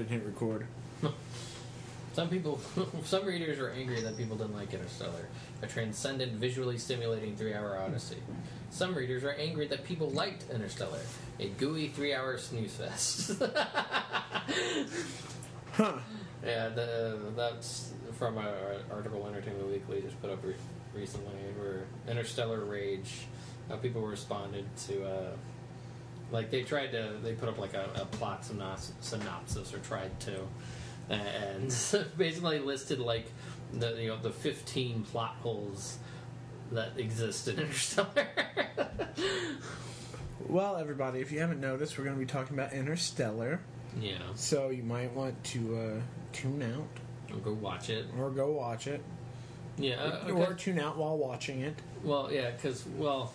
I went ahead and hit record. Some people, some readers were angry that people didn't like Interstellar, a transcendent, visually stimulating three-hour odyssey. Some readers were angry that people liked Interstellar, a gooey three-hour snooze fest. Huh. yeah, the, that's from an article Entertainment Weekly just put up re- recently, where Interstellar Rage, how people responded to. Uh, like they tried to, they put up like a, a plot synops- synopsis or tried to, and basically listed like the you know the fifteen plot holes that exist in Interstellar. Well, everybody, if you haven't noticed, we're going to be talking about Interstellar. yeah, So you might want to uh, tune out I'll go watch it. or go watch it. Yeah, uh, okay. Or tune out while watching it. Well, yeah, because well,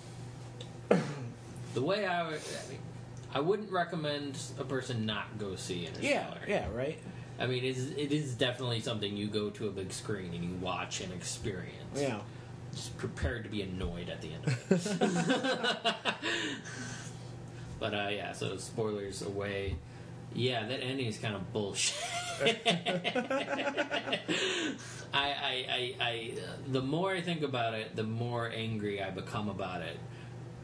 the way I I mean, I wouldn't recommend a person not go see Interstellar. Yeah, yeah, right? I mean, it is, it is definitely something you go to a big screen and you watch and experience. Yeah. Just prepared to be annoyed at the end of it. but uh, yeah, so spoilers away. Yeah, that ending is kind of bullshit. I, I, I, I, the more I think about it, the more angry I become about it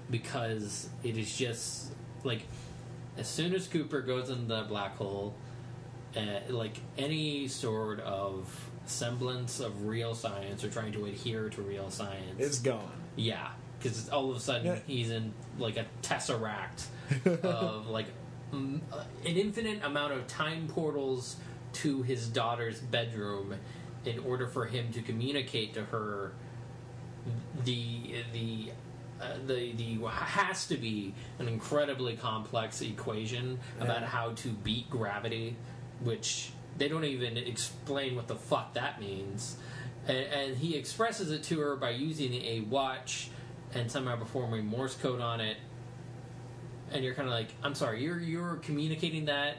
because it is just like as soon as Cooper goes in the black hole, uh, like any sort of semblance of real science or trying to adhere to real science, It's gone. yeah, because all of a sudden Yeah. he's in like a tesseract of like mm, uh, an infinite amount of time portals to his daughter's bedroom in order for him to communicate to her the the uh, the the has to be an incredibly complex equation about how to beat gravity, which they don't even explain what the fuck that means. And, and he expresses it to her by using a watch and somehow performing Morse code on it. And you're kind of like, I'm sorry, you're you're communicating that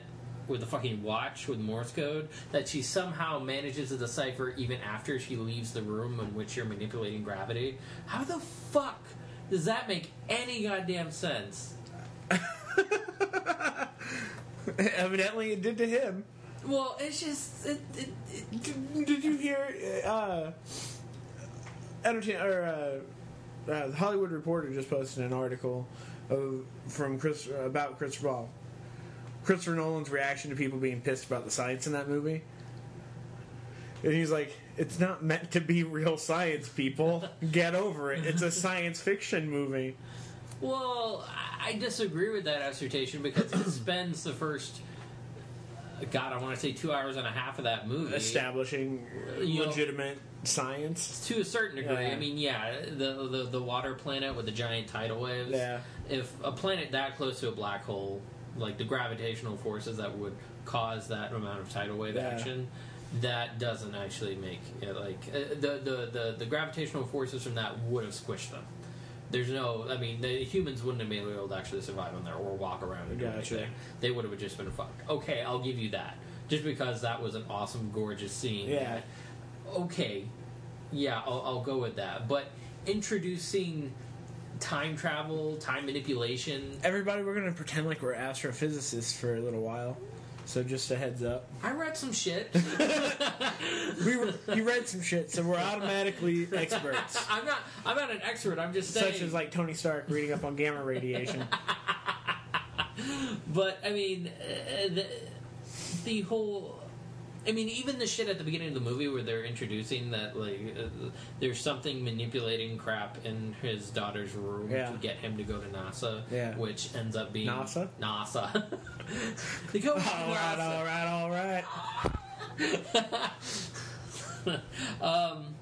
with a fucking watch with Morse code that she somehow manages to decipher even after she leaves the room in which you're manipulating gravity. How the fuck does that make any goddamn sense? Evidently, it did to him. Well, it's just it, it, it, Did, did you hear? Uh, entertain or uh, uh, the Hollywood Reporter just posted an article of, from Chris about Christopher Ball. Christopher Nolan's reaction to people being pissed about the science in that movie. And he's like, "It's not meant to be real science, people. Get over it. It's a science fiction movie." Well, I disagree with that assertion because it spends the first, God, I want to say two hours and a half of that movie Establishing You know- legitimate science. to a certain degree. Yeah. I mean, yeah, the, the the water planet with the giant tidal waves. Yeah. If a planet that close to a black hole, like the gravitational forces that would cause that amount of tidal wave Yeah. action, that doesn't actually make it like uh, the, the the the gravitational forces from that would have squished them. There's no, I mean, the humans wouldn't have been able to actually survive on there or walk around and do Gotcha. anything. They would have just been fucked. Okay, I'll give you that. Just because that was an awesome, gorgeous scene. Yeah. Okay, yeah, I'll, I'll go with that. But introducing time travel, time manipulation, Everybody, we're gonna pretend like we're astrophysicists for a little while. So just a heads up. I read some shit. We were, you read some shit, so we're automatically experts. I'm not. I'm not an expert. I'm just saying. Such as like Tony Stark reading up on gamma radiation. But I mean, uh, the, the whole. I mean, even the shit at the beginning of the movie where they're introducing that, like, uh, there's something manipulating crap in his daughter's room Yeah. to get him to go to NASA, Yeah. which ends up being NASA? NASA. they go all right, NASA. all right, all right. um,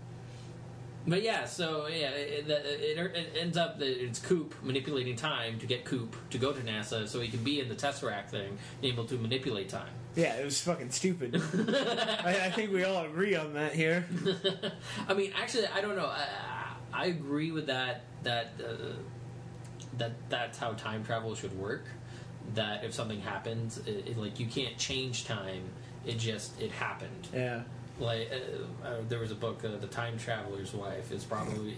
but yeah, so yeah, it, it, it, it ends up that it's Coop manipulating time to get Coop to go to NASA so he can be in the Tesseract thing, able to manipulate time. Yeah, it was fucking stupid. I, I think we all agree on that here. I mean, actually, I don't know. I, I agree with that. That uh, that that's how time travel should work. That if something happens, it, like you can't change time. It just it happened. Yeah. Like uh, uh, there was a book, uh, "The Time Traveler's Wife." Is probably,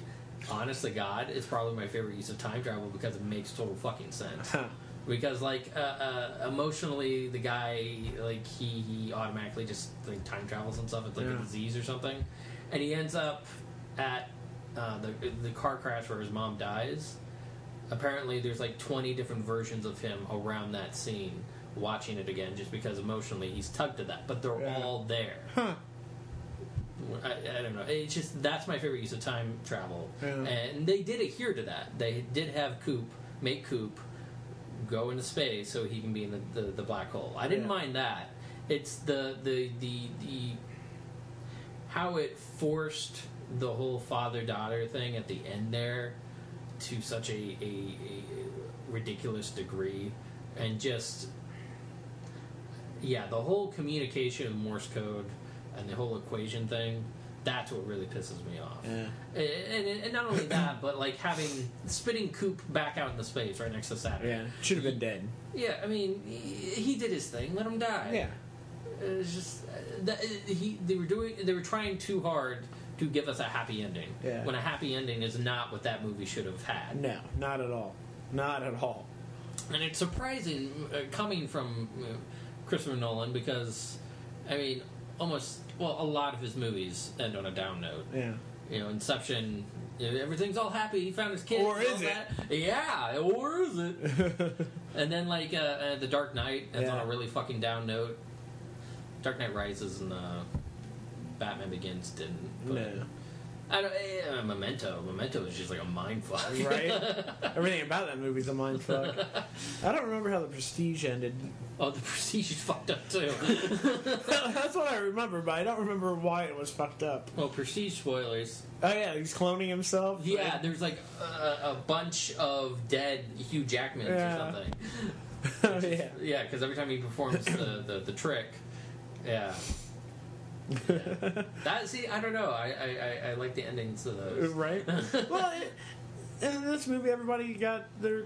honestly, God, it's probably my favorite use of time travel because it makes total fucking sense. Because like uh, uh, emotionally the guy like he, he automatically just like time travels and stuff it's like Yeah. a disease or something and he ends up at uh, the, the car crash where his mom dies apparently there's like 20 different versions of him around that scene watching it again just because emotionally he's tugged to that but they're Yeah. all there Huh. I, I don't know. It's just that's my favorite use of time travel, Yeah. and they did adhere to that. They did have Coop make Coop go into space so he can be in the, the, the black hole. I didn't Yeah. mind that. It's the the the the how it forced the whole father daughter thing at the end there to such a, a, a ridiculous degree, and just yeah, the whole communication of Morse code and the whole equation thing. That's what really pisses me off. Yeah. And, and, and not only that, but like having spitting Coop back out into space right next to Saturn. Yeah. Should have been dead. Yeah, I mean, he, he did his thing. Let him die. Yeah. It's just uh, that, uh, he. They were doing. They were trying too hard to give us a happy ending. Yeah. When a happy ending is not what that movie should have had. No, not at all. Not at all. And it's surprising uh, coming from uh, Christopher Nolan because, I mean, almost well, a lot of his movies end on a down note. Yeah. You know, Inception. Everything's all happy. He found his kid. Or is it? that. Yeah, or is it? And then like uh, uh, the Dark Knight ends on a really fucking down note. Dark Knight Rises and uh, Batman Begins didn't. But no. I don't. Uh, Memento. Memento is just like a mind fuck. Right? Everything about that movie's a mind fuck. I don't remember how the Prestige ended. oh, the Prestige is fucked up too. That's what I remember, but I don't remember why it was fucked up. well, Prestige spoilers. Oh yeah, he's cloning himself. Yeah, there's like a, a bunch of dead Hugh Jackmans Yeah. or something. oh yeah. Yeah, because every time he performs the, the, the trick, yeah. Yeah. That see, I don't know. I, I, I, I like the endings of those. right? well, it, in this movie, everybody got their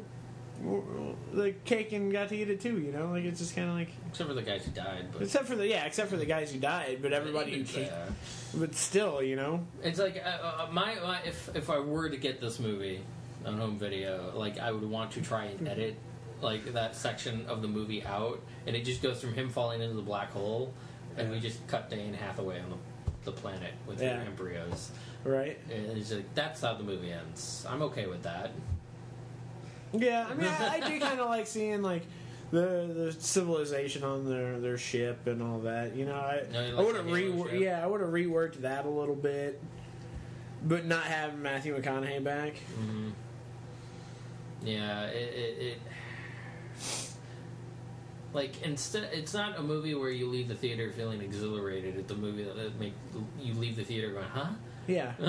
the cake and got to eat it too. You know, like it's just kind of like Except for the guys who died, but except for the yeah, except for the guys who died, but everybody who there. but still, you know, It's like uh, uh, my, my if if I were to get this movie on home video, like I would want to try and edit like that section of the movie out, and it just goes from him falling into the black hole, and we just cut Dane Hathaway on the, the planet with Yeah. her embryos. right? And it's like that's how the movie ends. I'm okay with that. Yeah, I mean, I, I do kind of like seeing like the the civilization on their their ship and all that. You know, I No, you I would have the reworked. ship? Yeah, I would have reworked that a little bit, but not have Matthew McConaughey back. hmm Yeah, it, it, it like instead, it's not a movie where you leave the theater feeling exhilarated. It's a movie that make you leave the theater going, "Huh." Yeah,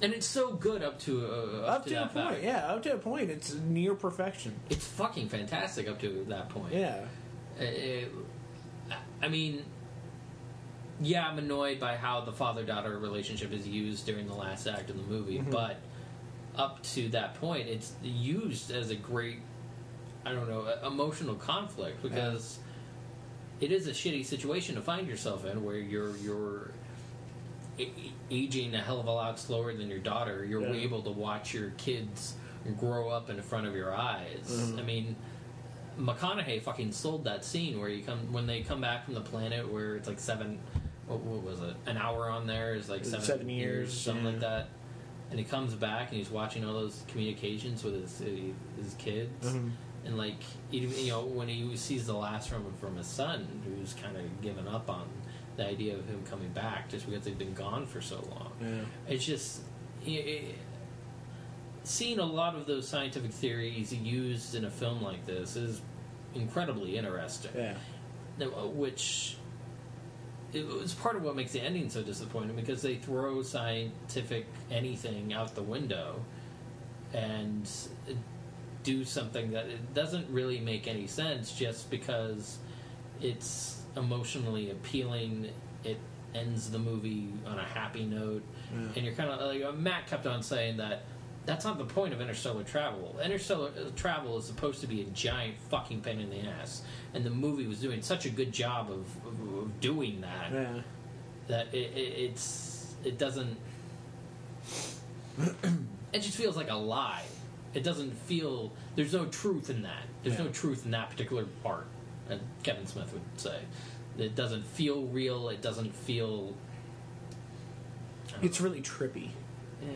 and it's so good up to uh, up, up to, a that point. fact. Yeah, up to a point, it's near perfection. It's fucking fantastic up to that point. Yeah, Uh, it- I mean, yeah, I'm annoyed by how the father daughter relationship is used during the last act of the movie, Mhm. but up to that point, it's used as a great, I don't know, emotional conflict because it is a shitty situation to find yourself in where you're you're aging a hell of a lot slower than your daughter. You're Yeah. able to watch your kids grow up in front of your eyes. Mhm. I mean. McConaughey fucking sold that scene where you come when they come back from the planet where it's like seven, what, what was it? An hour on there is like seven, Seven years, something yeah. like that. And he comes back and he's watching all those communications with his his kids, Mhm. And like even you know when he sees the last from from his son, who's kind of given up on the idea of him coming back just because they've been gone for so long. yeah, It's just it, it, seeing a lot of those scientific theories used in a film like this is incredibly interesting. yeah, uh, Which it was part of what makes the ending so disappointing because they throw scientific anything out the window and do something that it doesn't really make any sense just because it's emotionally appealing. It ends the movie on a happy note, Yeah. and you're kind of like uh, Matt kept on saying that that's not the point of interstellar travel. Interstellar uh, travel is supposed to be a giant fucking pain in the ass, and the movie was doing such a good job of, of, of doing that yeah. that it, it, it's it doesn't. it just feels like a lie it doesn't feel. There's no truth in that. There's Yeah. no truth in that particular part. As Kevin Smith would say, it doesn't feel real. It doesn't feel. It's really trippy. yeah.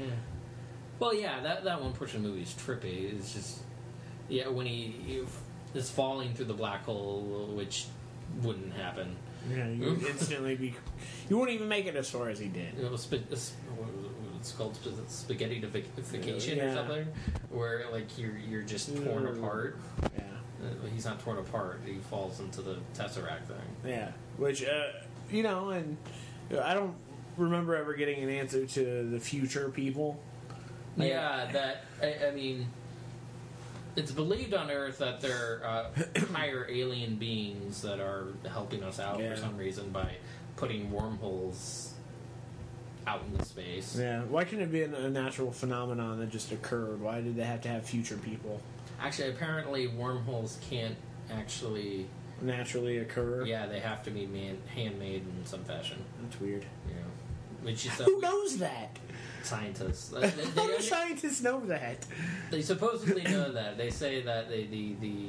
Well, yeah, that that one portion of the movie is trippy. It's just yeah when he, is falling through the black hole, which wouldn't happen. Yeah, you instantly be. You wouldn't even make it as far as he did. Know, sp- was it- it's called sp- spaghettification or Yeah. something, where like you're you're just torn Mm. apart. Yeah, Uh, he's not torn apart. He falls into the tesseract thing. yeah. Which uh, you know, and I don't remember ever getting an answer to the future people. Like- Yeah, that I, I mean, it's believed on Earth that there are uh, higher alien beings that are helping us out Yeah. for some reason by putting wormholes out into space. Yeah. Why couldn't it be a natural phenomenon that just occurred? Why did they have to have future people Actually, apparently, wormholes can't actually. naturally occur? Yeah, they have to be man, handmade in some fashion. That's weird. Know, which is Who knows that? scientists. They, they- How do scientists know that? they supposedly know that. They say that they the, the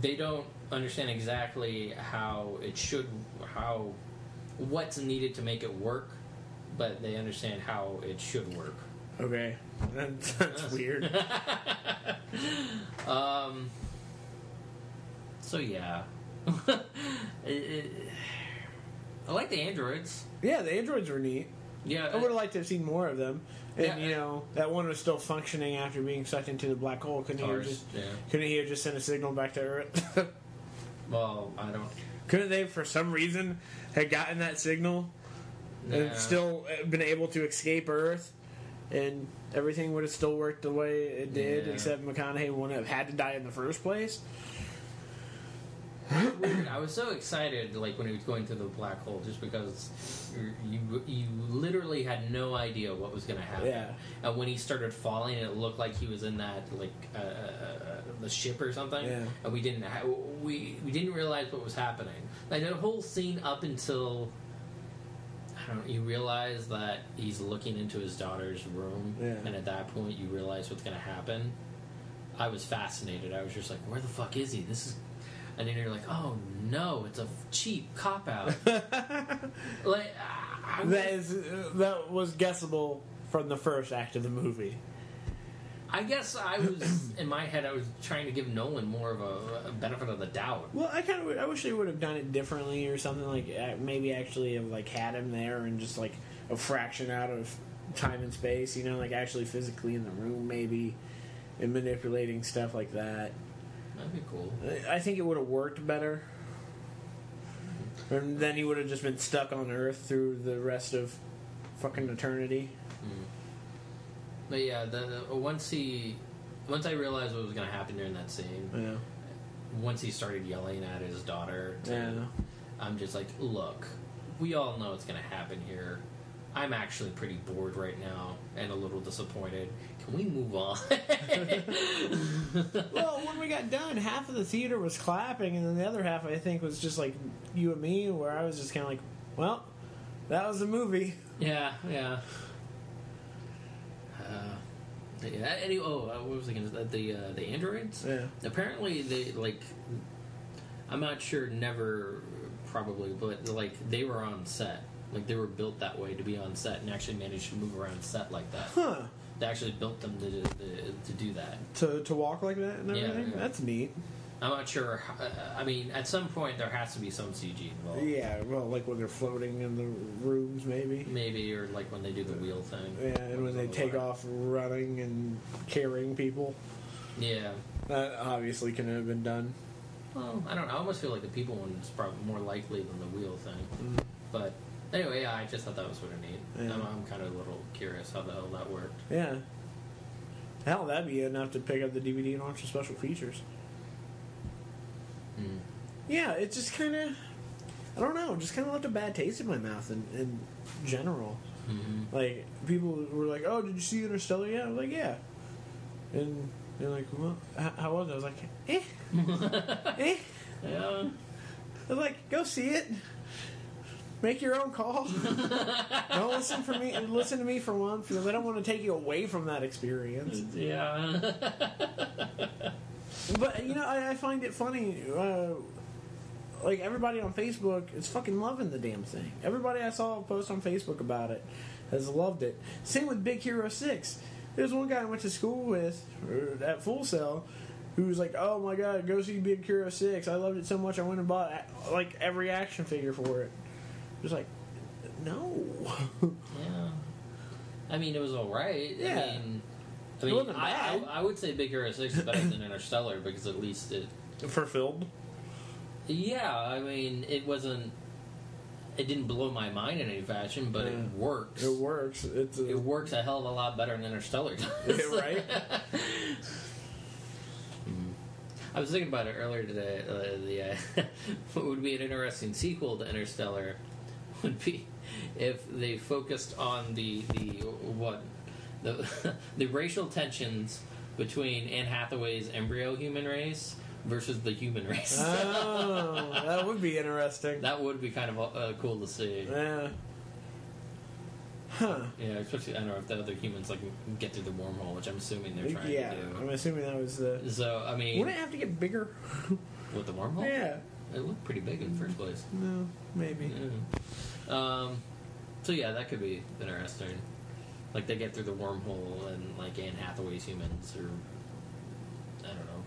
they don't understand exactly how it should how what's needed to make it work, but they understand how it should work. Okay, that's, that's weird. Um. So yeah, It- it- I like the androids. Yeah, the androids were neat. Yeah, I would have liked to have seen more of them. And Yeah, you know, that one was still functioning after being sucked into the black hole. Couldn't he just yeah. couldn't he have just sent a signal back to Earth? Well, I don't. couldn't they, for some reason, have gotten that signal and still uh, been able to escape Earth, and everything would have still worked the way it did, Yeah. except McConaughey wouldn't have had to die in the first place. weird. I was so excited, like when he was going through the black hole, just because you you, literally had no idea what was going to happen. Yeah. And when he started falling, it looked like he was in that like uh, uh, uh, the ship or something. Yeah. And we didn't ha- we we didn't realize what was happening. Like that whole scene up until. I don't you realize that he's looking into his daughter's room, Yeah. and at that point, you realize what's going to happen. I was fascinated. I was just like, "Where the fuck is he? This is," and then you're like, "Oh no, it's a cheap cop out." like, I, I, That is uh, that was guessable from the first act of the movie. I guess I was in my head. I was trying to give Nolan more of a, a benefit of the doubt. Well, I kind of I wish they would have done it differently or something like maybe actually have like had him there and just like a fraction out of time and space, you know, like actually physically in the room maybe and manipulating stuff like that. That'd be cool. I- I think it would have worked better. And then he would have just been stuck on Earth through the rest of fucking eternity. Hmm. But yeah, the, the uh, once he, once I realized what was going to happen during that scene, Yeah. once he started yelling at his daughter, to, Yeah. I'm just like, look, we all know what's going to happen here. I'm actually pretty bored right now and a little disappointed. Can we move on? Well, when we got done, half of the theater was clapping, and then the other half, I think, was just like you and me, where I was just kind of like, well, that was the movie. yeah, yeah. Yeah. Any, oh, uh, what was I going to the uh, the androids? Yeah. Apparently, they like. I'm not sure. Never, probably, but like they were on set. Like they were built that way to be on set and actually managed to move around set like that. Huh. They actually built them to to, to do that. To, to walk like that and Yeah, everything? yeah. That's neat. I'm not sure. Uh, I mean, at some point there has to be some CG involved. Yeah, well, like when they're floating in the rooms, maybe. Maybe or like when they do the wheel thing. Yeah, and when they take off running and carrying people. Yeah. That obviously can have been done. Well, I don't know. I almost feel like the people one is probably more likely than the wheel thing. Mm. But anyway, yeah, I just thought that was sort of neat. Yeah. I'm, I'm kind of a little curious how the hell that worked. Yeah. Hell, that'd be enough to pick up the DVD and watch the special features. Mm. Yeah, it just kind of, I don't know, just kind of left a bad taste in my mouth in, in general. hmm Like, people were like, oh, did you see Interstellar yet? I was like, yeah. And they're like, well, how, how was it? I was like, eh, eh. Yeah. I was like, go see it. Make your own call. don't listen for me. Listen to me for once because I don't want to take you away from that experience. Yeah. But you know, I, I find it funny. Uh, like everybody on Facebook is fucking loving the damn thing. Everybody I saw post on Facebook about it has loved it. Same with Big Hero Six. There's one guy I went to school with uh, at Full Sail who was like, "Oh my god, go see Big Hero Six! I loved it so much I went and bought like every action figure for it." Was like, no. yeah. I mean, it was all right. Yeah. I mean, I mean, wasn't I, I. I would say Big Hero Six is better than Interstellar because at least it. Fulfilled. Yeah, I mean, it wasn't. It didn't blow my mind in any fashion, but Yeah. it works. It works. It's a, It works a hell of a lot better than Interstellar does. Yeah, right? I was thinking about it earlier today. Uh, the uh, what would be an interesting sequel to Interstellar would be if they focused on the the what the the racial tensions between Anne Hathaway's embryo human race versus the human race. oh, that would be interesting. that would be kind of uh, cool to see. Yeah. Huh. Yeah, especially I don't know if the other humans like get through the wormhole, which I'm assuming they're trying Yeah, to do. I'm assuming that was the. So I mean, Wouldn't it have to get bigger? with the wormhole, yeah. it looked pretty big in the first place. No, maybe. Yeah. Um, so yeah, that could be interesting. Like they get through the wormhole and like Anne Hathaway's humans or I don't know,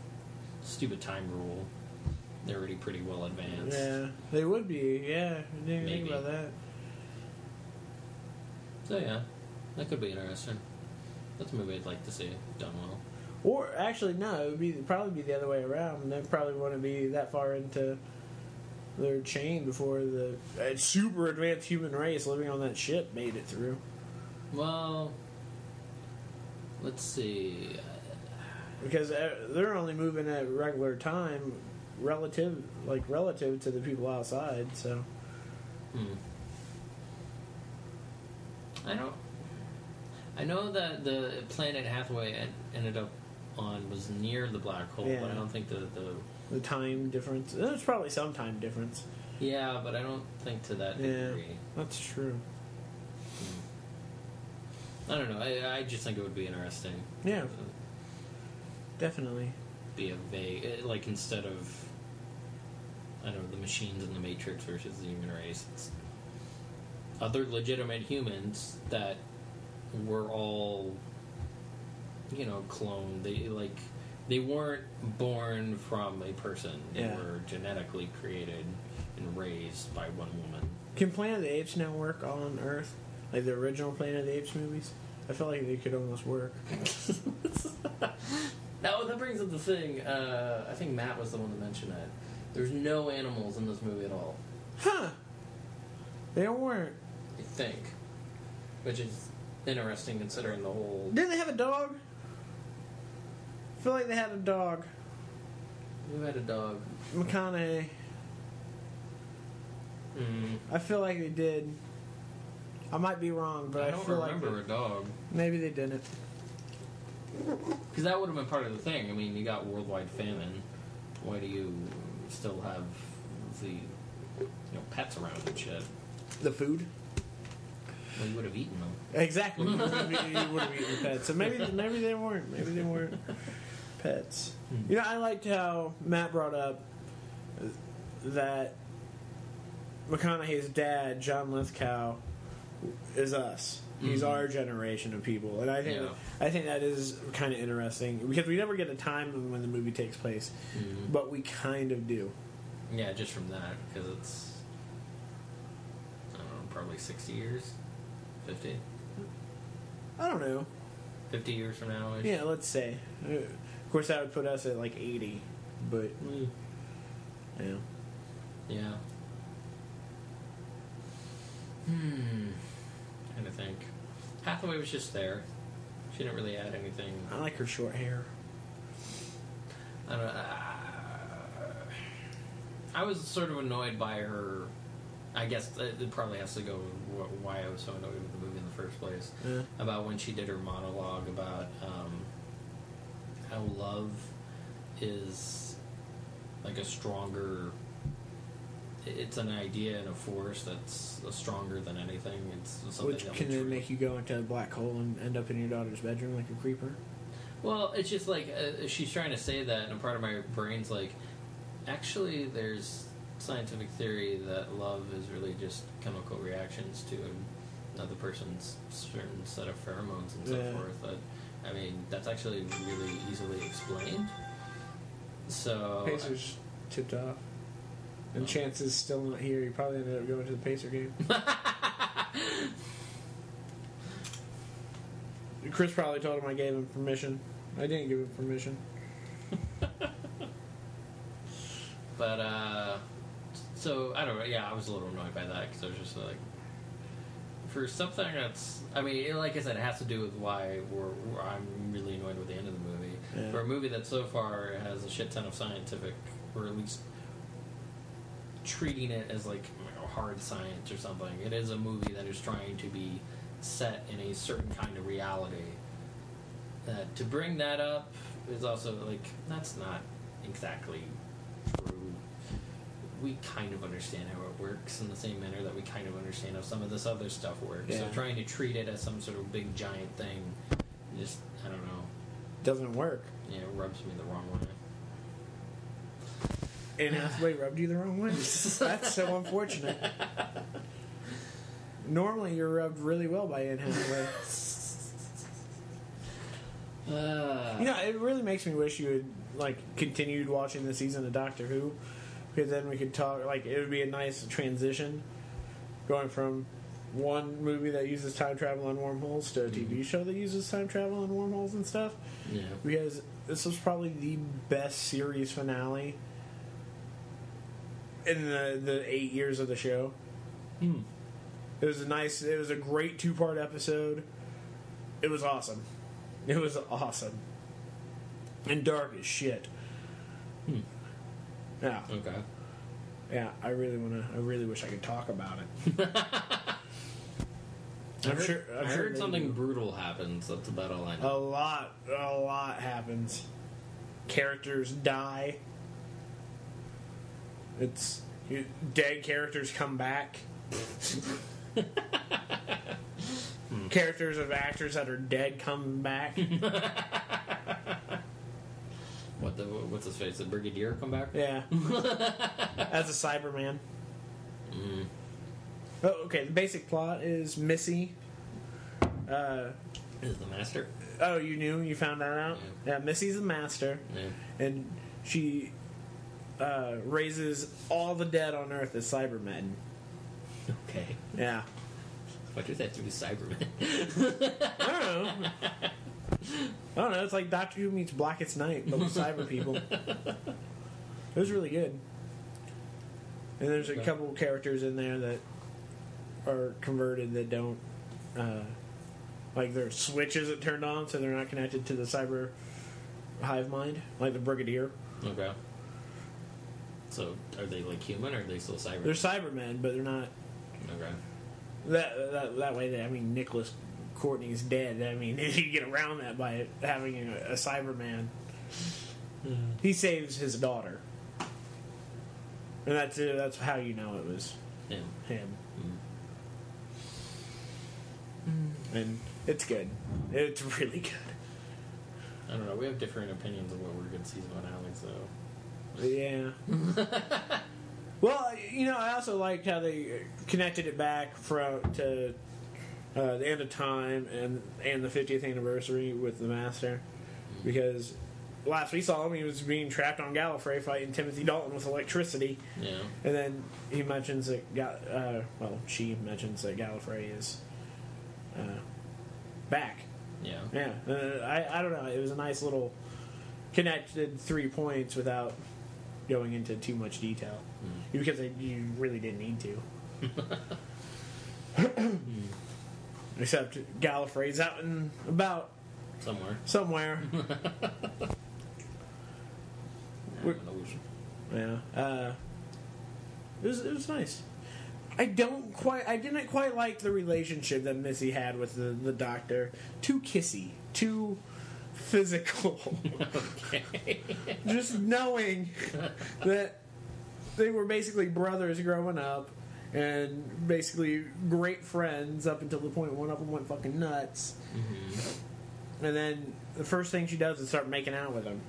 stupid time rule. They're already pretty well advanced. Yeah, they would be. Yeah, I didn't even think about that. So yeah, that could be interesting. That's a movie I'd like to see done well. Or actually, no, it would be probably be the other way around. They probably want to be that far into their chain before the uh, super advanced human race living on that ship made it through. Well, let's see. Because uh, they're only moving at regular time, relative, like relative to the people outside. So Hmm. I don't. I know that the planet Hathaway ended up on was near the black hole, Yeah. but I don't think the, the the time difference. There's probably some time difference. yeah, but I don't think to that Yeah. degree. That's true. I don't know. I, I just think it would be interesting. Yeah. to Definitely. Be a vague, eh, like instead of I don't know the machines in the Matrix versus the human race. It's other legitimate humans that were all you know cloned. They like they weren't born from a person. They Yeah. were genetically created and raised by one woman. Can Planet of the Apes now work on Earth? Like the original Planet of the Apes movies? I feel like they could almost work. That, that brings up the thing. Uh, I think Matt was the one to mention it. There's no animals in this movie at all. Huh. They weren't. I think, which is interesting considering the whole. Didn't they have a dog? I feel like they had a dog. Who had a dog? McConaughey. Mm, I feel like they did. I might be wrong, but I, I don't feel remember like a dog maybe they didn't. because that would have been part of the thing. I mean, you got worldwide famine. Why do you still have the you know pets around and shit? The food? Well, you would have eaten them. Exactly. you would have eaten pets. So maybe maybe they weren't. Maybe they weren't pets. Hmm. You know, I liked how Matt brought up that McConaughey's dad, John Lithgow, is us. He's Mhm. our generation of people, and I think Yeah. I think that is kind of interesting because we never get a time when the movie takes place, Mhm. but we kind of do. Yeah, just from that because it's I don't know, probably sixty years, 50? I don't know. 50 years from now. Yeah, let's say. Uh, Of course, that would put us at like eighty, but Mm. yeah. Yeah. Hmm. Trying to think. Hathaway was just there. She didn't really add anything. I like her short hair. I don't know. uh, I was sort of annoyed by her. I guess it it probably has to go with why I was so annoyed with the movie in the first place. Yeah. About when she did her monologue about um, how love is like a stronger it's an idea and a force that's stronger than anything. It's something Which can then make you go into a black hole and end up in your daughter's bedroom like a creeper. Well, it's just like uh, she's trying to say that, and a part of my brain's like, actually, there's scientific theory that love is really just chemical reactions to another person's certain set of pheromones and so Yeah. forth. That, I mean, that's actually really easily explained. So Pacers tipped off. And. Chance is still not here. He probably ended up going to the Pacer game. Chris probably told him I gave him permission. I didn't give him permission. But uh, so I don't know. Yeah, I was a little annoyed by that because I was just like, for something that's. I mean, like I said, it has to do with why we're, we're- I'm really annoyed with the end of the movie. Yeah. For a movie that so far has a shit ton of scientific, or at least treating it as like you know, hard science or something. It is a movie that is trying to be set in a certain kind of reality. Uh, to bring that up is also like that's not exactly true. We kind of understand how it works in the same manner that we kind of understand how some of this other stuff works. So trying to treat it as some sort of big giant thing, just I don't know, Doesn't work. yeah, it rubs me the wrong way. Anne Hathaway rubbed you the wrong way. That's so unfortunate. Normally, you're rubbed really well by Anne Hathaway. Uh, You know, it really makes me wish you had like continued watching the season of Doctor Who, because then we could talk. Like, it would be a nice transition going from one movie that uses time travel and wormholes to a TV show that uses time travel and wormholes and stuff. yeah. Because this was probably the best series finale in the the eight years of the show. Hmm. It was a nice. It was a great two part episode. It was awesome. It was awesome. And dark as shit. Hmm. Yeah, Okay. yeah. I really want to. I really wish I could talk about it. I I'm heard, sure. I'm I sure heard something do. brutal happens. That's about all I know. A lot, a lot happens. Characters die. It's you, dead characters come back. Characters of actors that are dead come back. What the? What's his face? The Brigadier come back? Yeah, as a Cyberman. Mm. Oh, okay. The basic plot is Missy. Uh, Is the master? oh, you knew? You found that out? Yeah, Missy's the master. Yeah. and she uh, raises all the dead on Earth as Cybermen. Okay. Yeah, What does that do to Cybermen? I don't know. I don't know. It's like Doctor Who meets Blackest Night, but with cyber people. It was really good. And there's a couple characters in there that are converted that don't, uh, like their switches that turned on, so they're not connected to the cyber hive mind, like the Brigadier. okay. So are they like human or are they still Cyber? They're Cybermen, but they're not okay. That that, that way, I mean, Nicholas Courtney's dead. I mean, you get around that by having a, a Cyberman. He saves his daughter, and that's it. That's how you know it was Yeah. him. Mm. And it's good. It's really good. I don't know. We have different opinions of what were good season finales, though. Yeah. well, you know, I also liked how they connected it back from to uh, the end of time and and the 50th anniversary with the Master, because last we saw him, he was being trapped on Gallifrey fighting Timothy Dalton with electricity, Yeah. and then he mentions that Ga- uh, well, she mentions that Gallifrey is uh, back. Yeah. Yeah, uh, I I don't know. It was a nice little connected three points without going into too much detail because it, you really didn't need to. Except Gallifrey's out and about Somewhere. somewhere. We're- An illusion. yeah, uh, it was it was nice. I don't quite. I didn't quite like the relationship that Missy had with the the doctor. Too kissy. Too physical. Okay. just knowing that they were basically brothers growing up, and basically great friends up until the point one of them went fucking nuts. Mm-hmm. And then the first thing she does is start making out with him.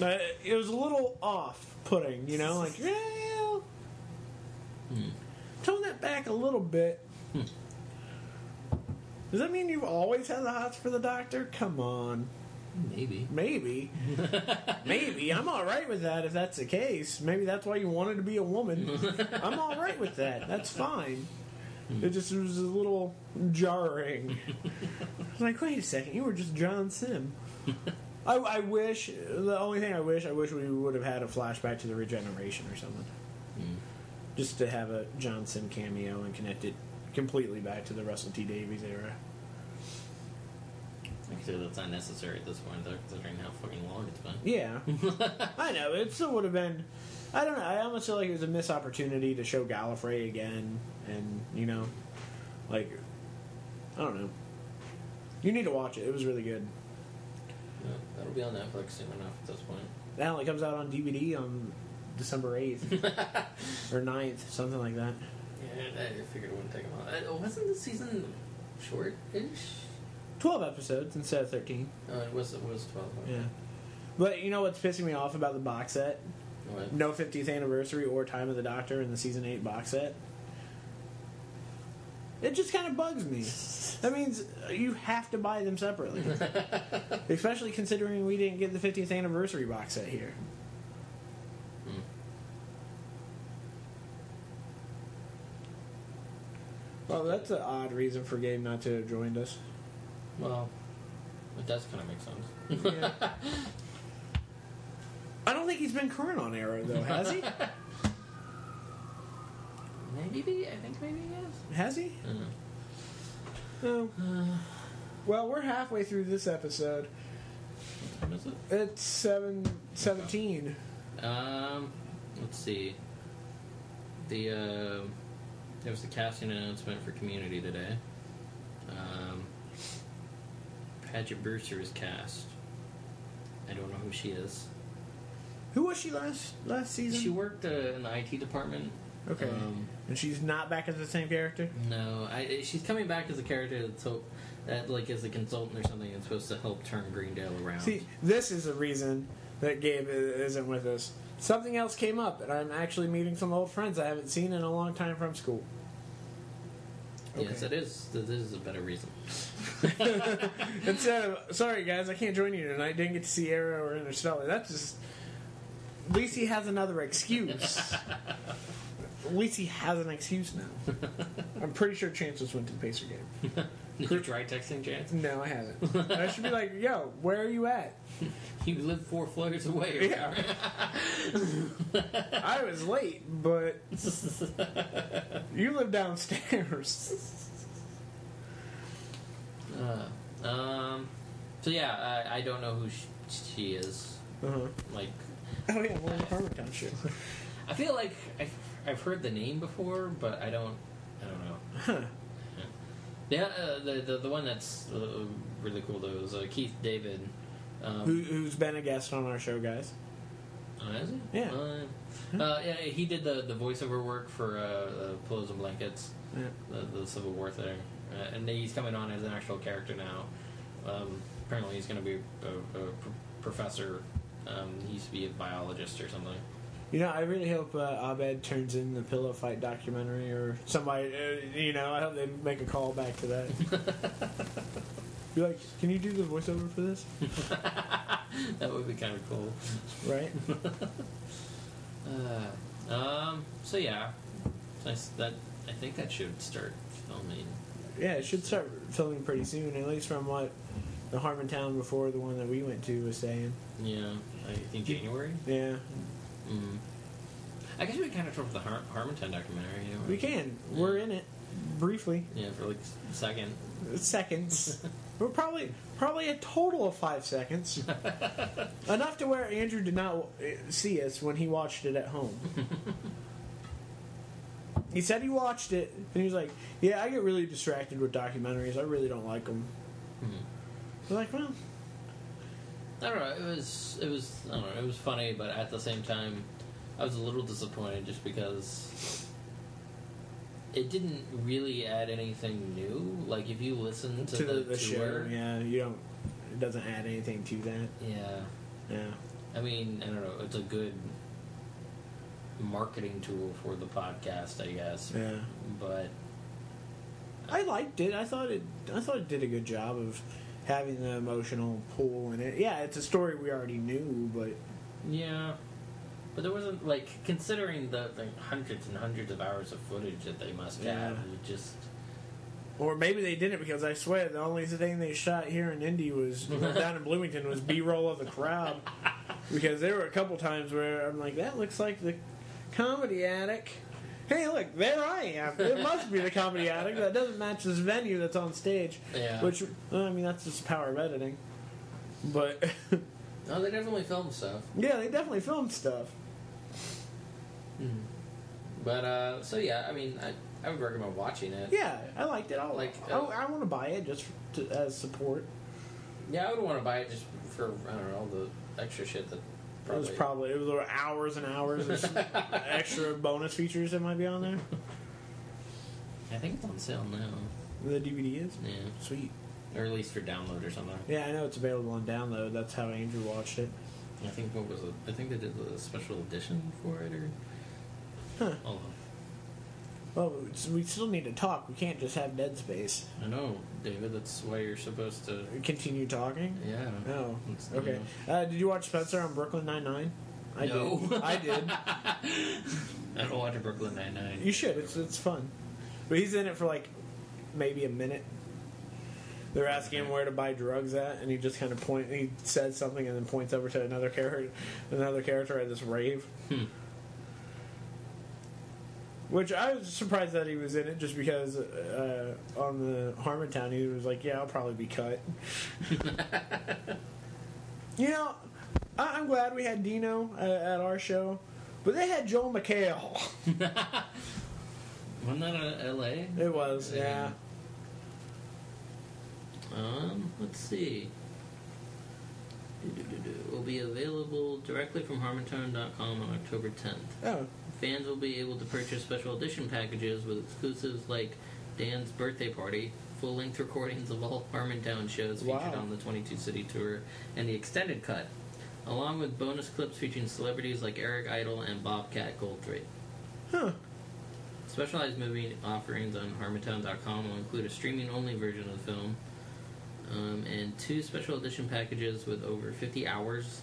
Uh, it was a little off-putting, you know, like yeah. Hmm. tone that back a little bit. Does that mean you've always had the hots for the doctor? Come on, Maybe. maybe, maybe. I'm all right with that if that's the case. Maybe that's why you wanted to be a woman. I'm all right with that. That's fine. It just was a little jarring. I was like, wait a second, you were just John Simm. I, I wish the only thing I wish I wish we would have had a flashback to the regeneration or something, Mm. just to have a John Simm cameo and connect it completely back to the Russell T Davies era. Actually, that's not necessary at this point, though, considering how fucking long it's been. Yeah, I know it still would have been. I don't know. I almost feel like it was a missed opportunity to show Gallifrey again, and you know, like I don't know. You need to watch it. It was really good. Yeah, that'll be on Netflix soon enough at this point. That only comes out on DVD on December eighth or 9th, something like that. Yeah, I figured it wouldn't take a while. Uh, wasn't the season short-ish? Twelve episodes instead of thirteen. Oh, it was. It was twelve. Yeah. But you know what's pissing me off about the box set? What? No 50th anniversary or Time of the Doctor in the season 8 box set. It just kind of bugs me. That means you have to buy them separately. Especially considering we didn't get the 50th anniversary box set here. Hmm. Well, that's an odd reason for Gabe not to have joined us. Well, it does kind of make sense. Yeah. I don't think he's been current on Arrow, though, has he? maybe. I think maybe he Has Has he? I don't know. No. Well, we're halfway through this episode. What is it? It's seven seventeen. Um, let's see. The uh, there was the casting announcement for Community today. Um, Paget Brewster is cast. I don't know who she is. Who was she last last season? She worked uh, in the IT department. okay, Um, and she's not back as the same character. no, I, she's coming back as a character that's hope, that like as a consultant or something that's supposed to help turn Greendale around. See, this is the reason that Gabe isn't with us. Something else came up, and I'm actually meeting some old friends I haven't seen in a long time from school. Yes, it is. This is a better reason. Instead of, sorry guys, I can't join you tonight. Didn't get to see Arrow or Interstellar. That's just. At least he has another excuse. At least he has an excuse now. I'm pretty sure Chances went to the Pacer game. You try texting Chance? No, I haven't. I should be like, yo, where are you at? You live four floors away. Yeah. I was late, but you live downstairs. Uh, um. So yeah, I, I don't know who she, she is. Uh-huh. Like, Oh yeah, the Harmontown show. I feel like I've, I've heard the name before, but I don't. I don't know. Huh. Yeah, uh, the, the the one that's uh, really cool though is uh, Keith David. Um, Who, who's been a guest on our show, guys? oh, is he? Yeah. Uh, uh, yeah, he did the, the voiceover work for uh, uh, Pillows and Blankets, Yeah. the, the Civil War thing, uh, and he's coming on as an actual character now. Um, apparently, he's going to be a, a pr- professor. Um, he used to be a biologist or something. You know, I really hope uh, Abed turns in the pillow fight documentary or somebody. Uh, you know, I hope they make a call back to that. Be like, can you do the voiceover for this? that would be kind of cool. Right? Uh, um, so yeah, Nice- that I think that should start filming. Yeah, it should start filming pretty soon, at least from what the Harmontown before the one that we went to was saying. Yeah, I think January. Yeah, Mm. I guess we kind of about the Har- Harmontown documentary. You know, we can. We're in it briefly, Yeah, for like a second. seconds. We're probably probably a total of five seconds, enough to where Andrew did not uh, see us when he watched it at home. he said he watched it, and he was like, "Yeah, I get really distracted with documentaries. I really don't like them." Mhm. We're like, "Well, I don't know. It was it was I don't know. It was funny, but at the same time, I was a little disappointed just because it didn't really add anything new. Like if you listen to, to the, the, the show. tour, Yeah, you don't. It doesn't add anything to that. yeah. Yeah. I mean, I don't know. It's a good marketing tool for the podcast, I guess. Yeah. But I liked it. I thought it. I thought it did a good job of having the emotional pull in it. Yeah, it's a story we already knew, but yeah, but there wasn't like considering the, the hundreds and hundreds of hours of footage that they must Yeah. have. It just or maybe they didn't because I swear the only thing they shot here in Indy was down in Bloomington was B roll of the crowd. Because there were a couple times where I'm like, that looks like the comedy attic. Hey, look, there I am. It must be the comedy attic. That doesn't match this venue that's on stage. Yeah. Which, I mean, that's just power of editing. But, no, they definitely filmed stuff. yeah, they definitely filmed stuff. But uh, so yeah, I mean, I, I would recommend watching it. Yeah, I liked it. I'll, Like, I, uh, I want to buy it just to, as support. Yeah, I would want to buy it just for I don't know all the extra shit that It was probably. it was there were hours and hours of extra bonus features that might be on there. I think it's on sale now. The DVD is Yeah, sweet. or at least for download or something. Yeah, I know it's available on download. That's how Andrew watched it. I think what was it? I think they did a special edition for it, or Huh. hold on. Well, we still need to talk. We can't just have dead space. I know, David. That's why you're supposed to. Continue talking. Yeah. Oh, It's- okay. Uh, did you watch Spencer on Brooklyn Nine Nine? I No. did. I did. I don't watch Brooklyn Nine Nine. You should. It's it's fun. But he's in it for like maybe a minute. They're asking him where to buy drugs at, and he just kind of point. He says something and then points over to another character, another character at this rave. Hmm. Which I was surprised that he was in it, just because uh, on the Harmontown he was like, "Yeah, I'll probably be cut." you know, I- I'm glad we had Dino uh, at our show, but they had Joel McHale. Wasn't that a L.A.? It was, yeah. Um, let's see. Will be available directly from Harmontown.com on October 10th. Oh, Fans will be able to purchase special edition packages with exclusives like Dan's birthday party, full length recordings of all Harmontown shows featured Wow. on the 22 city tour, and the extended cut, along with bonus clips featuring celebrities like Eric Idle and Bobcat Goldthwait. huh. Specialized movie offerings on Harmontown.com will include a streaming only version of the film um, and two special edition packages with over 50 hours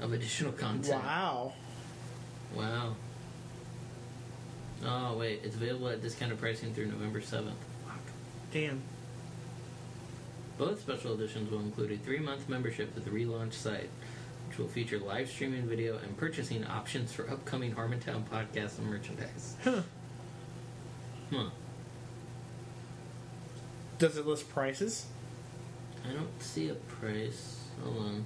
of additional content. Wow. Wow. Oh, wait. It's available at discounted pricing through November 7th. Damn. Both special editions will include a three month membership to the relaunch site, which will feature live streaming video and purchasing options for upcoming Harmontown podcasts and merchandise. Huh. Huh. Does it list prices? I don't see a price. Hold on.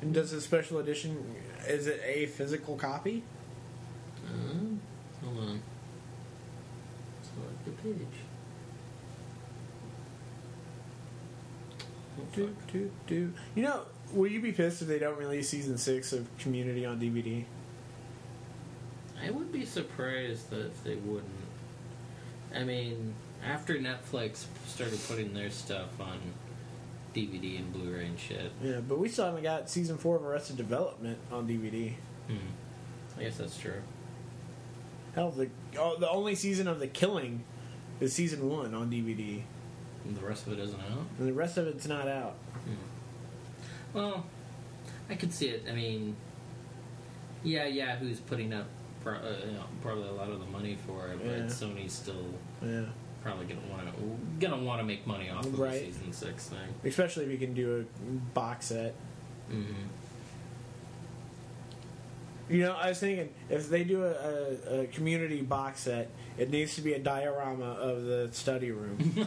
And does the special edition is it a physical copy? Uh, hold on. Select the page. Oh, Do, do, do. You know, will you be pissed if they don't release season six of Community on DVD? I would be surprised that if they wouldn't. I mean, after Netflix started putting their stuff on DVD and Blu-ray and shit. Yeah, but we still haven't got season four of Arrested Development on DVD. Hmm. I guess that's true. Hell, the oh, the only season of The Killing is season one on DVD, And the rest of it isn't out. and the rest of it's not out. Well, I could see it. I mean, yeah, yeah. Who's putting up pro- uh, you know, probably a lot of the money for it, but Yeah. Sony's still Yeah, probably gonna want to gonna want to make money off of Right. the season six thing. especially if you can do a box set. Mm-hmm. You know, I was thinking if they do a, a, a community box set, it needs to be a diorama of the study room.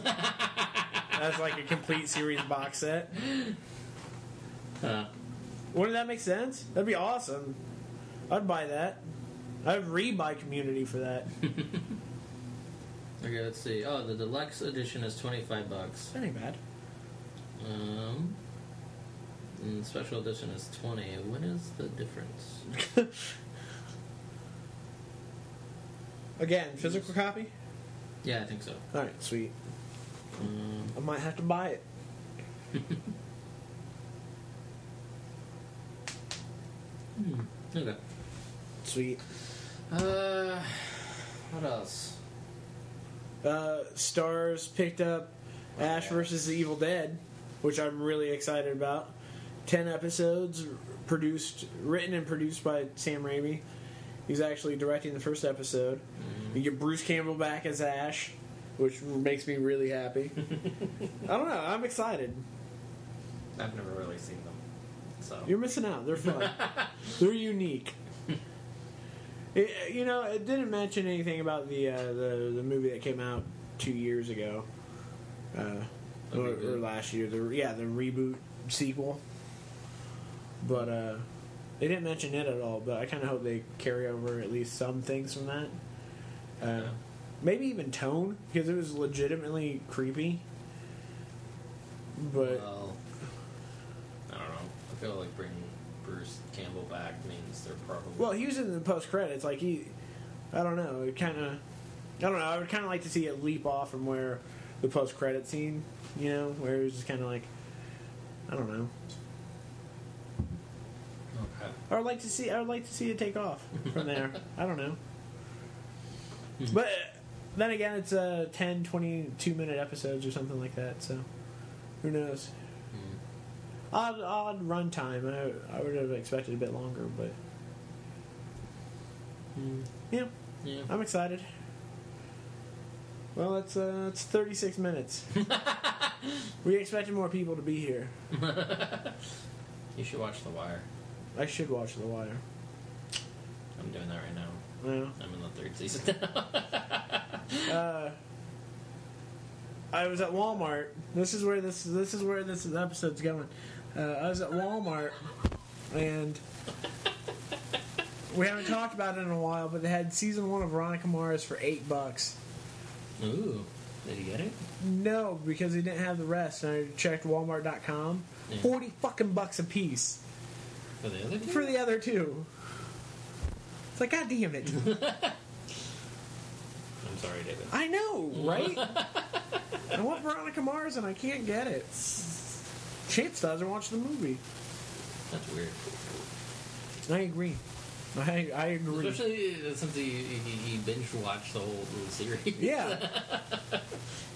That's like a complete series box set. Uh, Wouldn't that make sense? That'd be awesome. I'd buy that. I'd re-buy Community for that. okay, let's see. Oh, the deluxe edition is twenty five bucks. That ain't bad. Um, and special edition is twenty. When is the difference? Again, physical copy. Yeah, I think so. All right, sweet. Um, I might have to buy it. hmm, okay. Sweet. Uh, what else? Uh, Starz picked up Ash versus the Evil Dead, which I'm really excited about. Ten episodes, produced, written and produced by Sam Raimi. He's actually directing the first episode. You get Bruce Campbell back as Ash, which makes me really happy. I don't know. I'm excited. I've never really seen them, so You're missing out. They're fun. They're unique. It, you know, it didn't mention anything about the uh, the the movie that came out two years ago, uh, or, or last year. The yeah, the reboot sequel. But uh, they didn't mention it at all. But I kind of hope they carry over at least some things from that. Uh, Yeah. Maybe even tone because it was legitimately creepy. But well, I don't know. I feel like bringing Bruce Campbell back means they're probably Well, he was in the post credits. Like he, I don't know. It kind of, I don't know. I would kind of like to see it leap off from where the post credit scene, you know, where it was just kind of like, I don't know. I would like to see. I would like to see it take off from there. I don't know. But then again, it's a 10, 22 minute episodes or something like that. So who knows? Hmm. Odd, odd run time. I, I would have expected a bit longer, but Hmm. yeah. Yeah. I'm excited. Well, it's uh, it's 36 minutes. we expected more people to be here. You should watch The Wire. I should watch The Wire. I'm doing that right now. Well, I'm in the third season now. uh, I was at Walmart. This is where this this is where this episode's going. Uh, I was at Walmart, and we haven't talked about it in a while, but they had season one of Veronica Mars for eight bucks. Ooh, did you get it? No, because they didn't have the rest. And I checked Walmart.com. Yeah. Forty fucking bucks a piece For the other two? for the other two. It's like, god damn it! I'm sorry, David. I know, right? I want Veronica Mars and I can't get it. Chance doesn't watch the movie. That's weird. I agree. I I agree. Especially uh, since he, he, he binge watched the whole series. Yeah,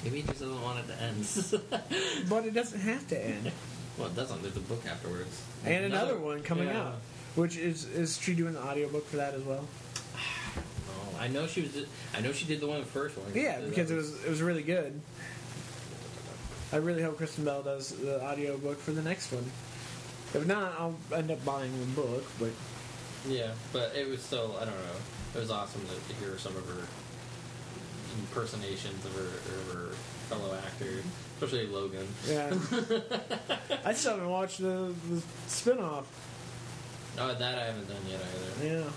Maybe he just doesn't want it to end. but it doesn't have to end. Well, it doesn't. There's a book afterwards. And another one coming yeah. out. Which is is she doing the audiobook for that as well? Oh, I know she was. I know she did the one first one. Yeah, because it was it was really good. I really hope Kristen Bell does the audiobook for the next one. If not, I'll end up buying the book. But Yeah, but it was still. I don't know. It was awesome to, to hear some of her impersonations of her, of her fellow actors, especially Logan. yeah, I still haven't watched the, the spinoff. Oh, that I haven't done yet either. Yeah,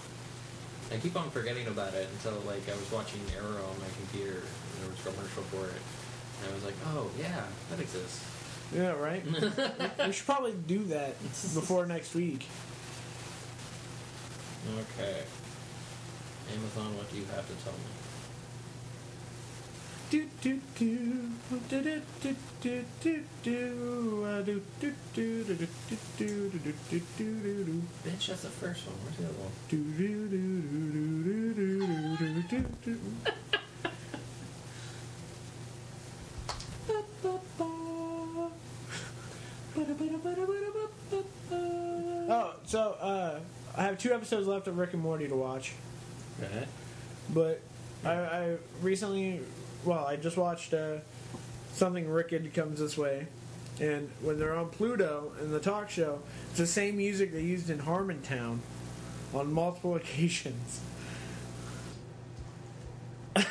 I keep on forgetting about it until like I was watching Arrow on my computer and there was a commercial for it. And I was like, oh yeah, that exists. yeah, right. we should probably do that before next week. Okay. Amazon, what do you have to tell me? Do do do do do do do do do uh, do do do do do do do do do do do do. Bitch, that's the first one. Where's the other one? Do do do do do do do do do. Oh, so uh, I have two episodes left of Rick and Morty to watch, Okay. but I, I recently, well, I just watched uh, something Ricked comes this way, and when they're on Pluto in the talk show, it's the same music they used in Harmontown on multiple occasions.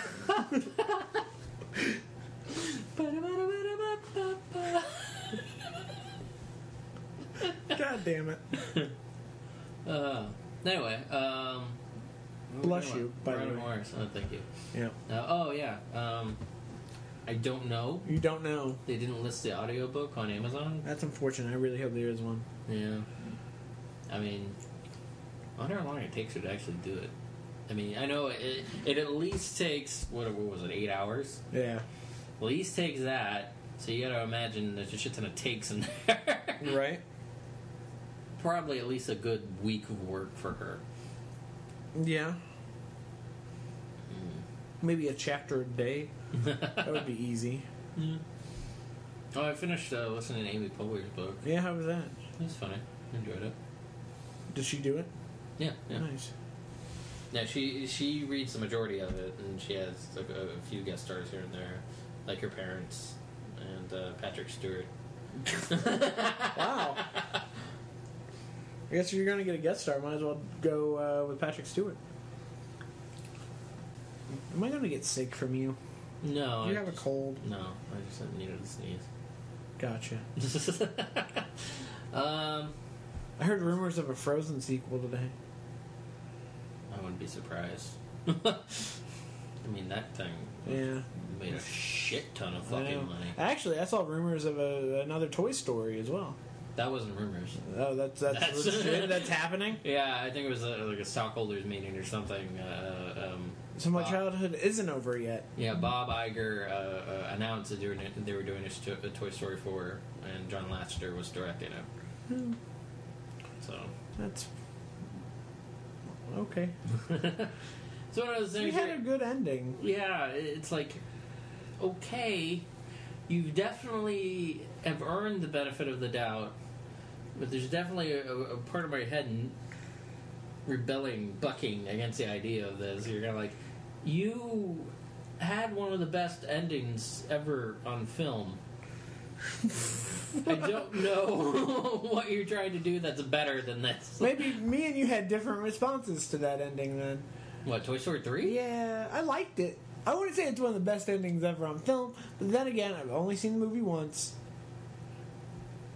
God damn it. Uh, anyway, um. Bless you, by the way. Mars. Oh, thank you. Yeah. Uh, oh, yeah. Um, I don't know. You don't know. They didn't list the audiobook on Amazon. That's unfortunate. I really hope there is one. Yeah. I mean, I wonder how long it takes her to actually do it. I mean, I know it, it at least takes what, what was it, eight hours? Yeah. At least takes that. So you got to imagine there's a shit ton of takes in there. Right. Probably at least a good week of work for her. Yeah. Maybe a chapter a day. that would be easy. Oh, I finished uh, listening to Amy Poehler's book. Yeah, how was that? It was funny. Enjoyed it. Did she do it? Yeah, yeah. Nice. Yeah, she she reads the majority of it, and she has like, a, a few guest stars here and there, like her parents and uh, Patrick Stewart. Wow. I guess if you're going to get a guest star, might as well go uh, with Patrick Stewart. Am I going to get sick from you? No, Do you I have a cold? No, I just needed to sneeze. Gotcha. um, I heard rumors of a Frozen sequel today. I wouldn't be surprised. I mean, that thing Yeah. made a shit ton of fucking money. Actually, I saw rumors of a, another Toy Story as well. That wasn't rumors. Oh, that's that's That's- legit, that's happening. Yeah, I think it was a, like a stockholders meeting or something. Uh, um, So my Bob- childhood isn't over yet. Yeah, Bob Iger uh, uh, announced that they were, they were doing a, Toy Story 4, and John Lasseter was directing it. Hmm. So, That's okay. it's one of those We had a good ending. yeah, it's like, okay, you definitely have earned the benefit of the doubt, but there's definitely a, a part of my head rebelling, bucking against the idea of this. You're kind of like, you had one of the best endings ever on film. I don't know what you're trying to do that's better than this. Maybe me and you had different responses to that ending then. What, Toy Story 3? Yeah, I liked it. I wouldn't say it's one of the best endings ever on film, but then again, I've only seen the movie once,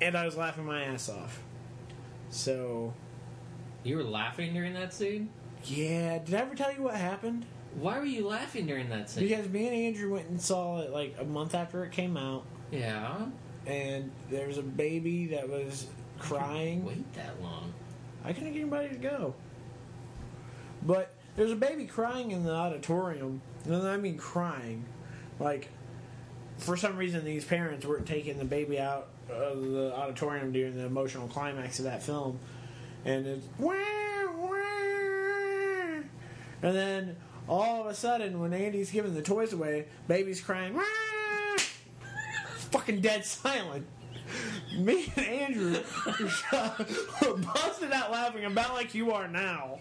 and I was laughing my ass off. So, You were laughing during that scene? yeah, did I ever tell you what happened? Why were you laughing during that scene? Because me and Andrew went and saw it like a month after it came out, yeah. and there was a baby that was crying. Wait that long. I couldn't get anybody to go. But there's a baby crying in the auditorium, and I mean crying. Like, for some reason, these parents weren't taking the baby out of the auditorium during the emotional climax of that film. And it's. "Wah, wah." And then all of a sudden, when Andy's giving the toys away, baby's crying. "Wah." Fucking dead silent me and Andrew were busted out laughing about like you are now.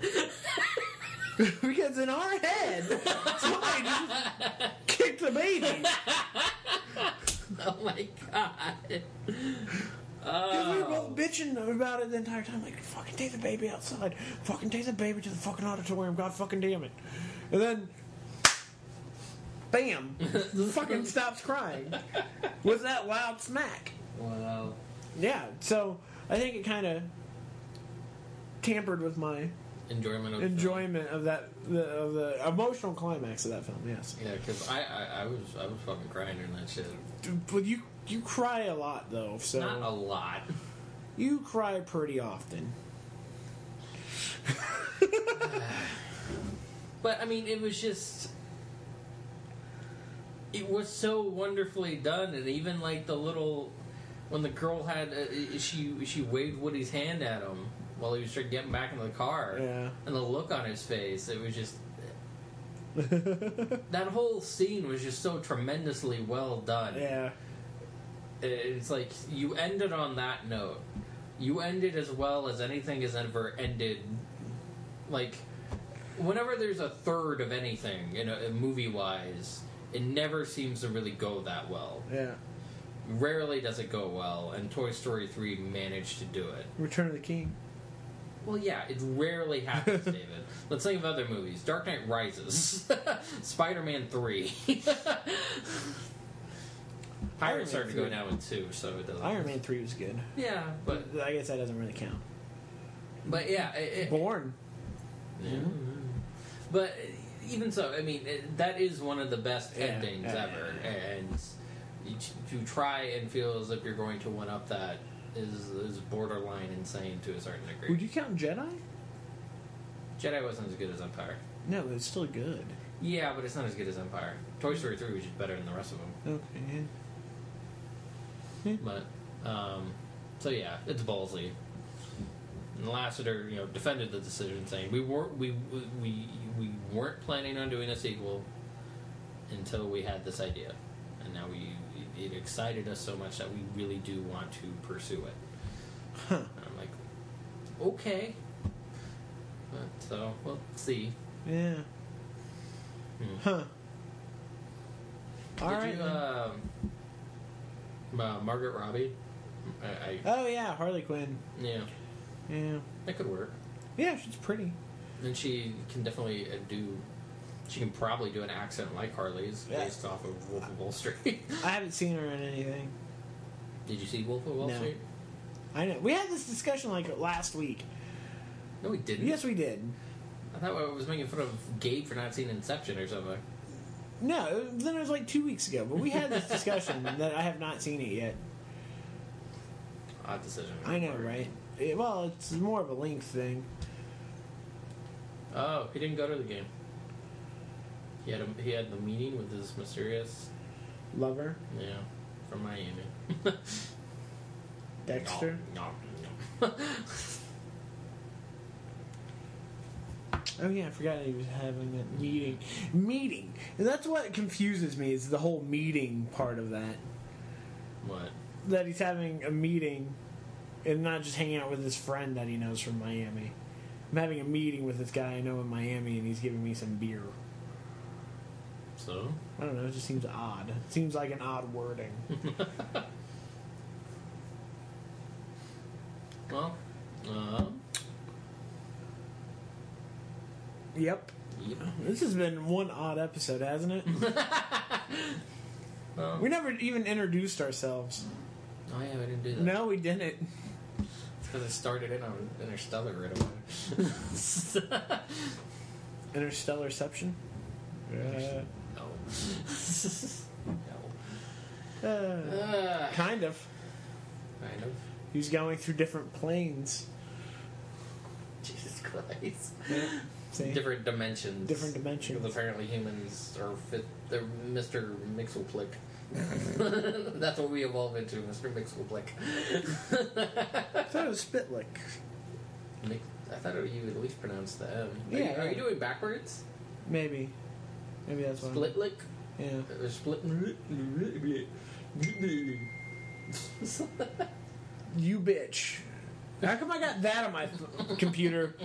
because in our head, somebody just kicked the baby. Oh my god. Because we were both bitching about it the entire time. Like, fucking take the baby outside. Fucking take the baby to the fucking auditorium. God fucking damn it. And then, bam, fucking stops crying. With that loud smack. Wow. Yeah, so I think it kind of tampered with my Enjoyment of the enjoyment of that the, of the emotional climax of that film. Yes, Film. Yeah, because I, I, I was I was fucking crying during that shit. but you you cry a lot though, so Not a lot. you cry pretty often. But I mean, it was just. It was so wonderfully done, and even like the little when the girl had uh, she she waved Woody's hand at him while he was trying to get back in the car, Yeah. and the look on his face, it was just that whole scene was just so tremendously well done. Yeah, It's like you ended on that note. You ended as well as anything has ever ended. Like, whenever there's a third of anything, you know, movie wise, it never seems to really go that well. yeah. Rarely does it go well, and Toy Story 3 managed to do it. Return of the King. Well, yeah, it rarely happens, David. Let's think of other movies Dark Knight Rises, Spider Man 3. Iron Pirates Man started to go 3. down with 2, so it doesn't. Iron Man three was good, Yeah, but I guess that doesn't really count. but yeah, it, it- Born. Yeah. But even so, I mean, it, that is one of the best Yeah, endings yeah, ever, and you, to try and feel as if you're going to one up that, is is borderline insane to a certain degree. Would you count Jedi? Jedi wasn't as good as Empire. No, it's still good. Yeah, but it's not as good as Empire. Toy Story three was just better than the rest of them. Okay. Yeah. Hmm. But um, so yeah, it's ballsy. And Lasseter, you know, defended the decision, saying we were we we we weren't planning on doing a sequel until we had this idea, and now we it excited us so much that we really do want to pursue it. Huh. I'm like, okay. But, so we'll see. Yeah. Hmm. Huh. All Did right. you, um, uh, Margaret Robbie? I, I oh yeah, Harley Quinn. yeah, Yeah. that could work. Yeah, she's pretty. And she can definitely uh, do. She can probably do an accent like Harley's Yeah. based off of Wolf of Wall Street. I haven't seen her in anything. Did you see Wolf of Wall No. Street? I know. We had this discussion like last week. No, we didn't. Yes, we did. I thought I was making fun of Gabe for not seeing Inception or something. No, then it was like two weeks ago. But we had this discussion that I have not seen it yet. Odd decision. I know, right? It- well, it's more of a length thing. Oh, he didn't go to the game. He had a, he had the meeting with his mysterious Lover, yeah from Miami. Dexter. No, no, no. Oh yeah, I forgot he was having that meeting. Meeting. And that's what confuses me is the whole meeting part of that. what? That he's having a meeting and not just hanging out with his friend that he knows from Miami. I'm having a meeting with this guy I know in Miami and he's giving me some beer. So I don't know, it just seems odd. It seems like an odd wording. well, um, Yep. yep. This has been one odd episode, hasn't it? Well, we never even introduced ourselves. oh yeah, we didn't do that. No, we didn't. because it started in on Interstellar right away. Interstellarception? Uh. Uh, kind of. kind of. He's going through different planes. Jesus Christ. See? Different dimensions. Different dimensions. Because apparently humans are fit. They're Mr. Mixelplick. That's what we evolve into, Mr. Mixelplick. I thought it was Spitlick. I thought you would at least pronounce the M. Are, Yeah, you, are you doing backwards? Maybe. Maybe that's what. I'm- Splitlick? Yeah. Or split. You bitch. How come I got that on my computer,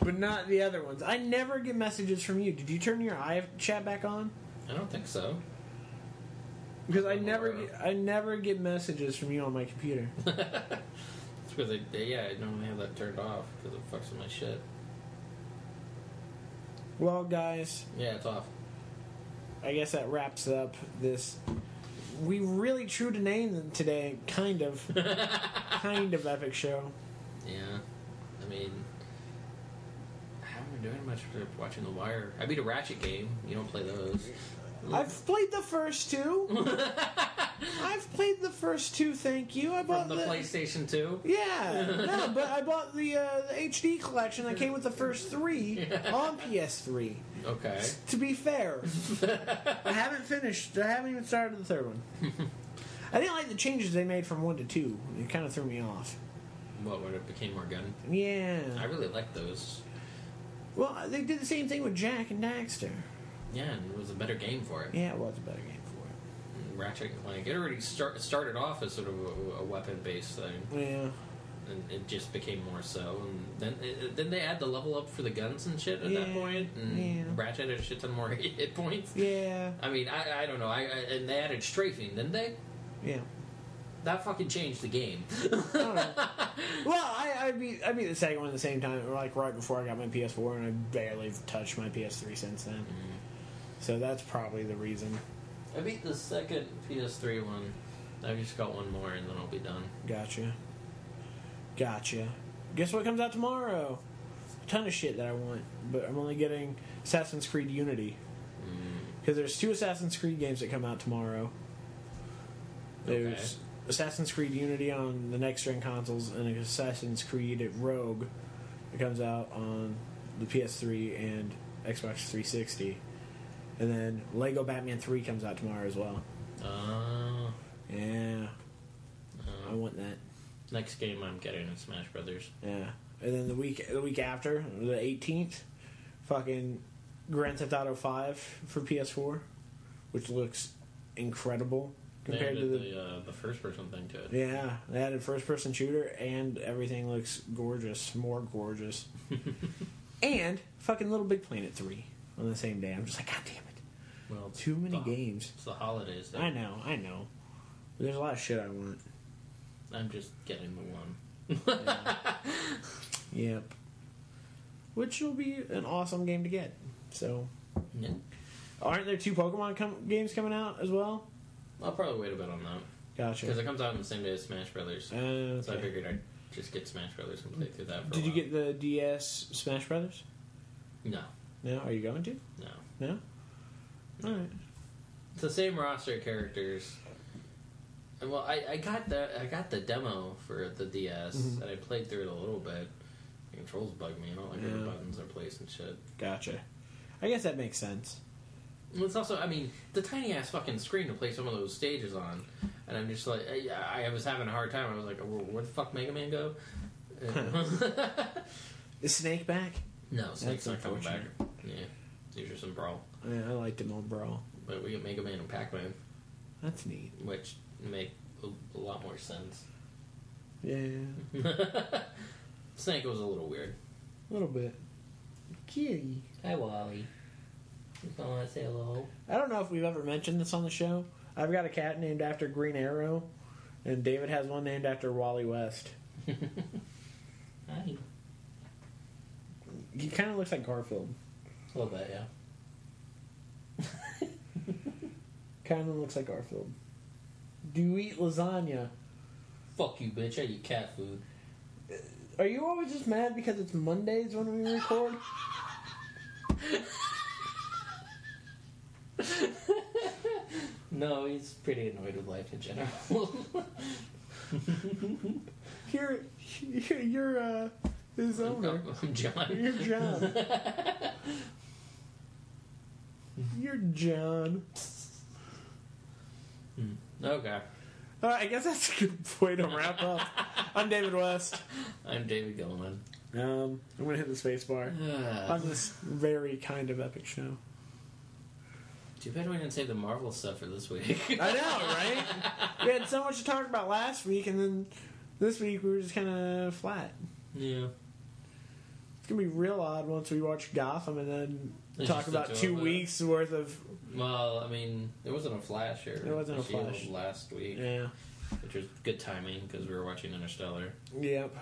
but not the other ones? I never get messages from you. Did you turn your iChat back on? I don't think so. Because I never, get, I never get messages from you on my computer. It's because I, yeah, I normally have that turned off because it fucks with my shit. Well, guys, Yeah, it's off. I guess that wraps up this. We really true to name today, kind of, kind of epic show. Yeah. I mean, I haven't been doing much for watching The Wire. I beat a Ratchet game. You don't play those. I've played the first two. I've played the first two. Thank you. I bought From the PlayStation 2. Yeah, no, but I bought the, uh, the HD collection that came with the first three on PS3. Okay. To be fair, I haven't finished. I haven't even started the third one. I didn't like the changes they made from one to two. It kind of threw me off. What, when it became more gun? Yeah. I really liked those. Well, they did the same thing with Jak and Daxter. Yeah, and it was a better game for it. Yeah, it was a better game Ratchet and Clank. It already start, started off as sort of a, a weapon based thing. Yeah. and it just became more so. And then it, then they add the level up for the guns and shit at that point. and yeah. Ratchet had a shit ton more hit points. Yeah. I mean, I, I don't know. I, I and they added strafing, didn't they? Yeah. That fucking changed the game. I well, I, I beat I beat the second one at the same time, like right before I got my PS4, and I barely touched my PS3 since then. Mm. So that's probably the reason. I beat the second PS3 one. I've just got one more, and then I'll be done. Gotcha. Gotcha. Guess what comes out tomorrow? A ton of shit that I want, but I'm only getting Assassin's Creed Unity mm. because there's two Assassin's Creed games that come out tomorrow. There's Okay. Assassin's Creed Unity on the next gen consoles and Assassin's Creed Rogue. It comes out on the PS3 and Xbox 360. And then Lego Batman 3 comes out tomorrow as well. Uh, Yeah, I uh, want that. next game I'm getting is Smash Brothers. Yeah, and then the week the week after, the 18th, fucking Grand Theft Auto 5 for PS4, which looks incredible They compared to added the. the uh, the first person thing to it. Yeah, they added first person shooter and everything looks gorgeous, more gorgeous. and fucking Little Big Planet 3 on the same day. I'm just like, God damn it. Well, Too many the, games. It's the holidays. Though. I know, I know. There's a lot of shit I want. I'm just getting the one. Yep. Which will be an awesome game to get. So, Yeah. aren't there two Pokemon com- games coming out as well? I'll probably wait a bit on that Gotcha. because it comes out on the same day as Smash Brothers. Uh, So I figured I'd just get Smash Brothers and play through that. Did you get the DS Smash Brothers? No, No. Are you going to? no. No. All right. It's the same roster of characters. Well, I, I got the I got the demo for the DS Mhm. and I played through it a little bit. The controls bug me. I don't like where the buttons are placed and shit. Gotcha. I guess that makes sense. It's also, I mean, the tiny ass fucking screen to play some of those stages on, and I'm just like, I, I was having a hard time. I was like, where, where the fuck Mega Man go? Is Snake back? no, Snake's That's not coming back. Yeah, these are some brawl, Yeah, I liked him on Brawl. but we get Mega Man and Pac Man, That's neat. which make a, a lot more sense. Yeah, Snake was a little weird. a little bit. Kitty. Hi, Wally. You want to say hello? I don't know if we've ever mentioned this on the show. I've got a cat named after Green Arrow, and David has one named after Wally West. Hi. He kind of looks like Garfield. A little bit, yeah. Kind of looks like Garfield. Do you eat lasagna? Fuck you, bitch. I eat cat food. Are you always just mad because it's Mondays when we record? No, he's pretty annoyed with life in general. You're, you're, you're uh, his owner. I'm John. You're John. You're John. Okay. All right, I guess that's a good way to wrap up. I'm David West. I'm David Gilliman. Um, I'm gonna hit the space bar on this very kind of epic show. Too bad we didn't save the Marvel stuff for this week. I know, right? we had so much to talk about last week, and then this week we were just kind of flat. yeah. It's gonna be real odd once we watch Gotham and then It's talk about two weeks worth of Well, I mean, it wasn't a Flash here. It wasn't a Flash. last week, yeah, which was good timing because we were watching Interstellar. yep,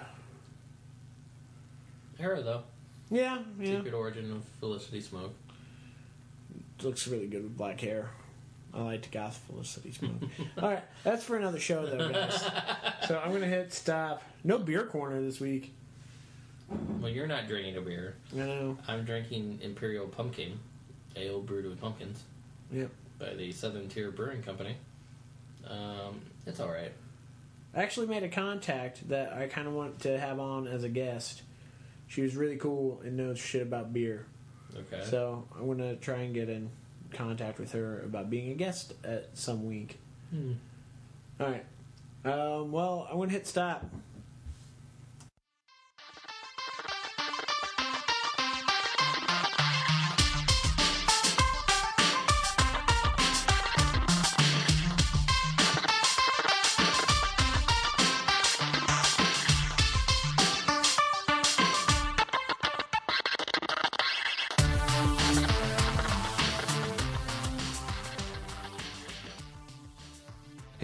Arrow though, yeah, yeah. secret origin of Felicity Smoak. Looks really good with black hair. I liked Goth Felicity Smoak. All right, that's for another show, though, guys. so I'm gonna hit stop. No beer corner this week. Well, you're not drinking a beer. No. know. I'm drinking Imperial Pumpkin, ale brewed with pumpkins Yep. by the Southern Tier Brewing Company. Um, it's all right. I actually made a contact that I kind of want to have on as a guest. She was really cool and knows shit about beer. Okay. So I'm gonna try and get in contact with her about being a guest at some week. Hmm. All right. Um, well, I'm gonna hit stop.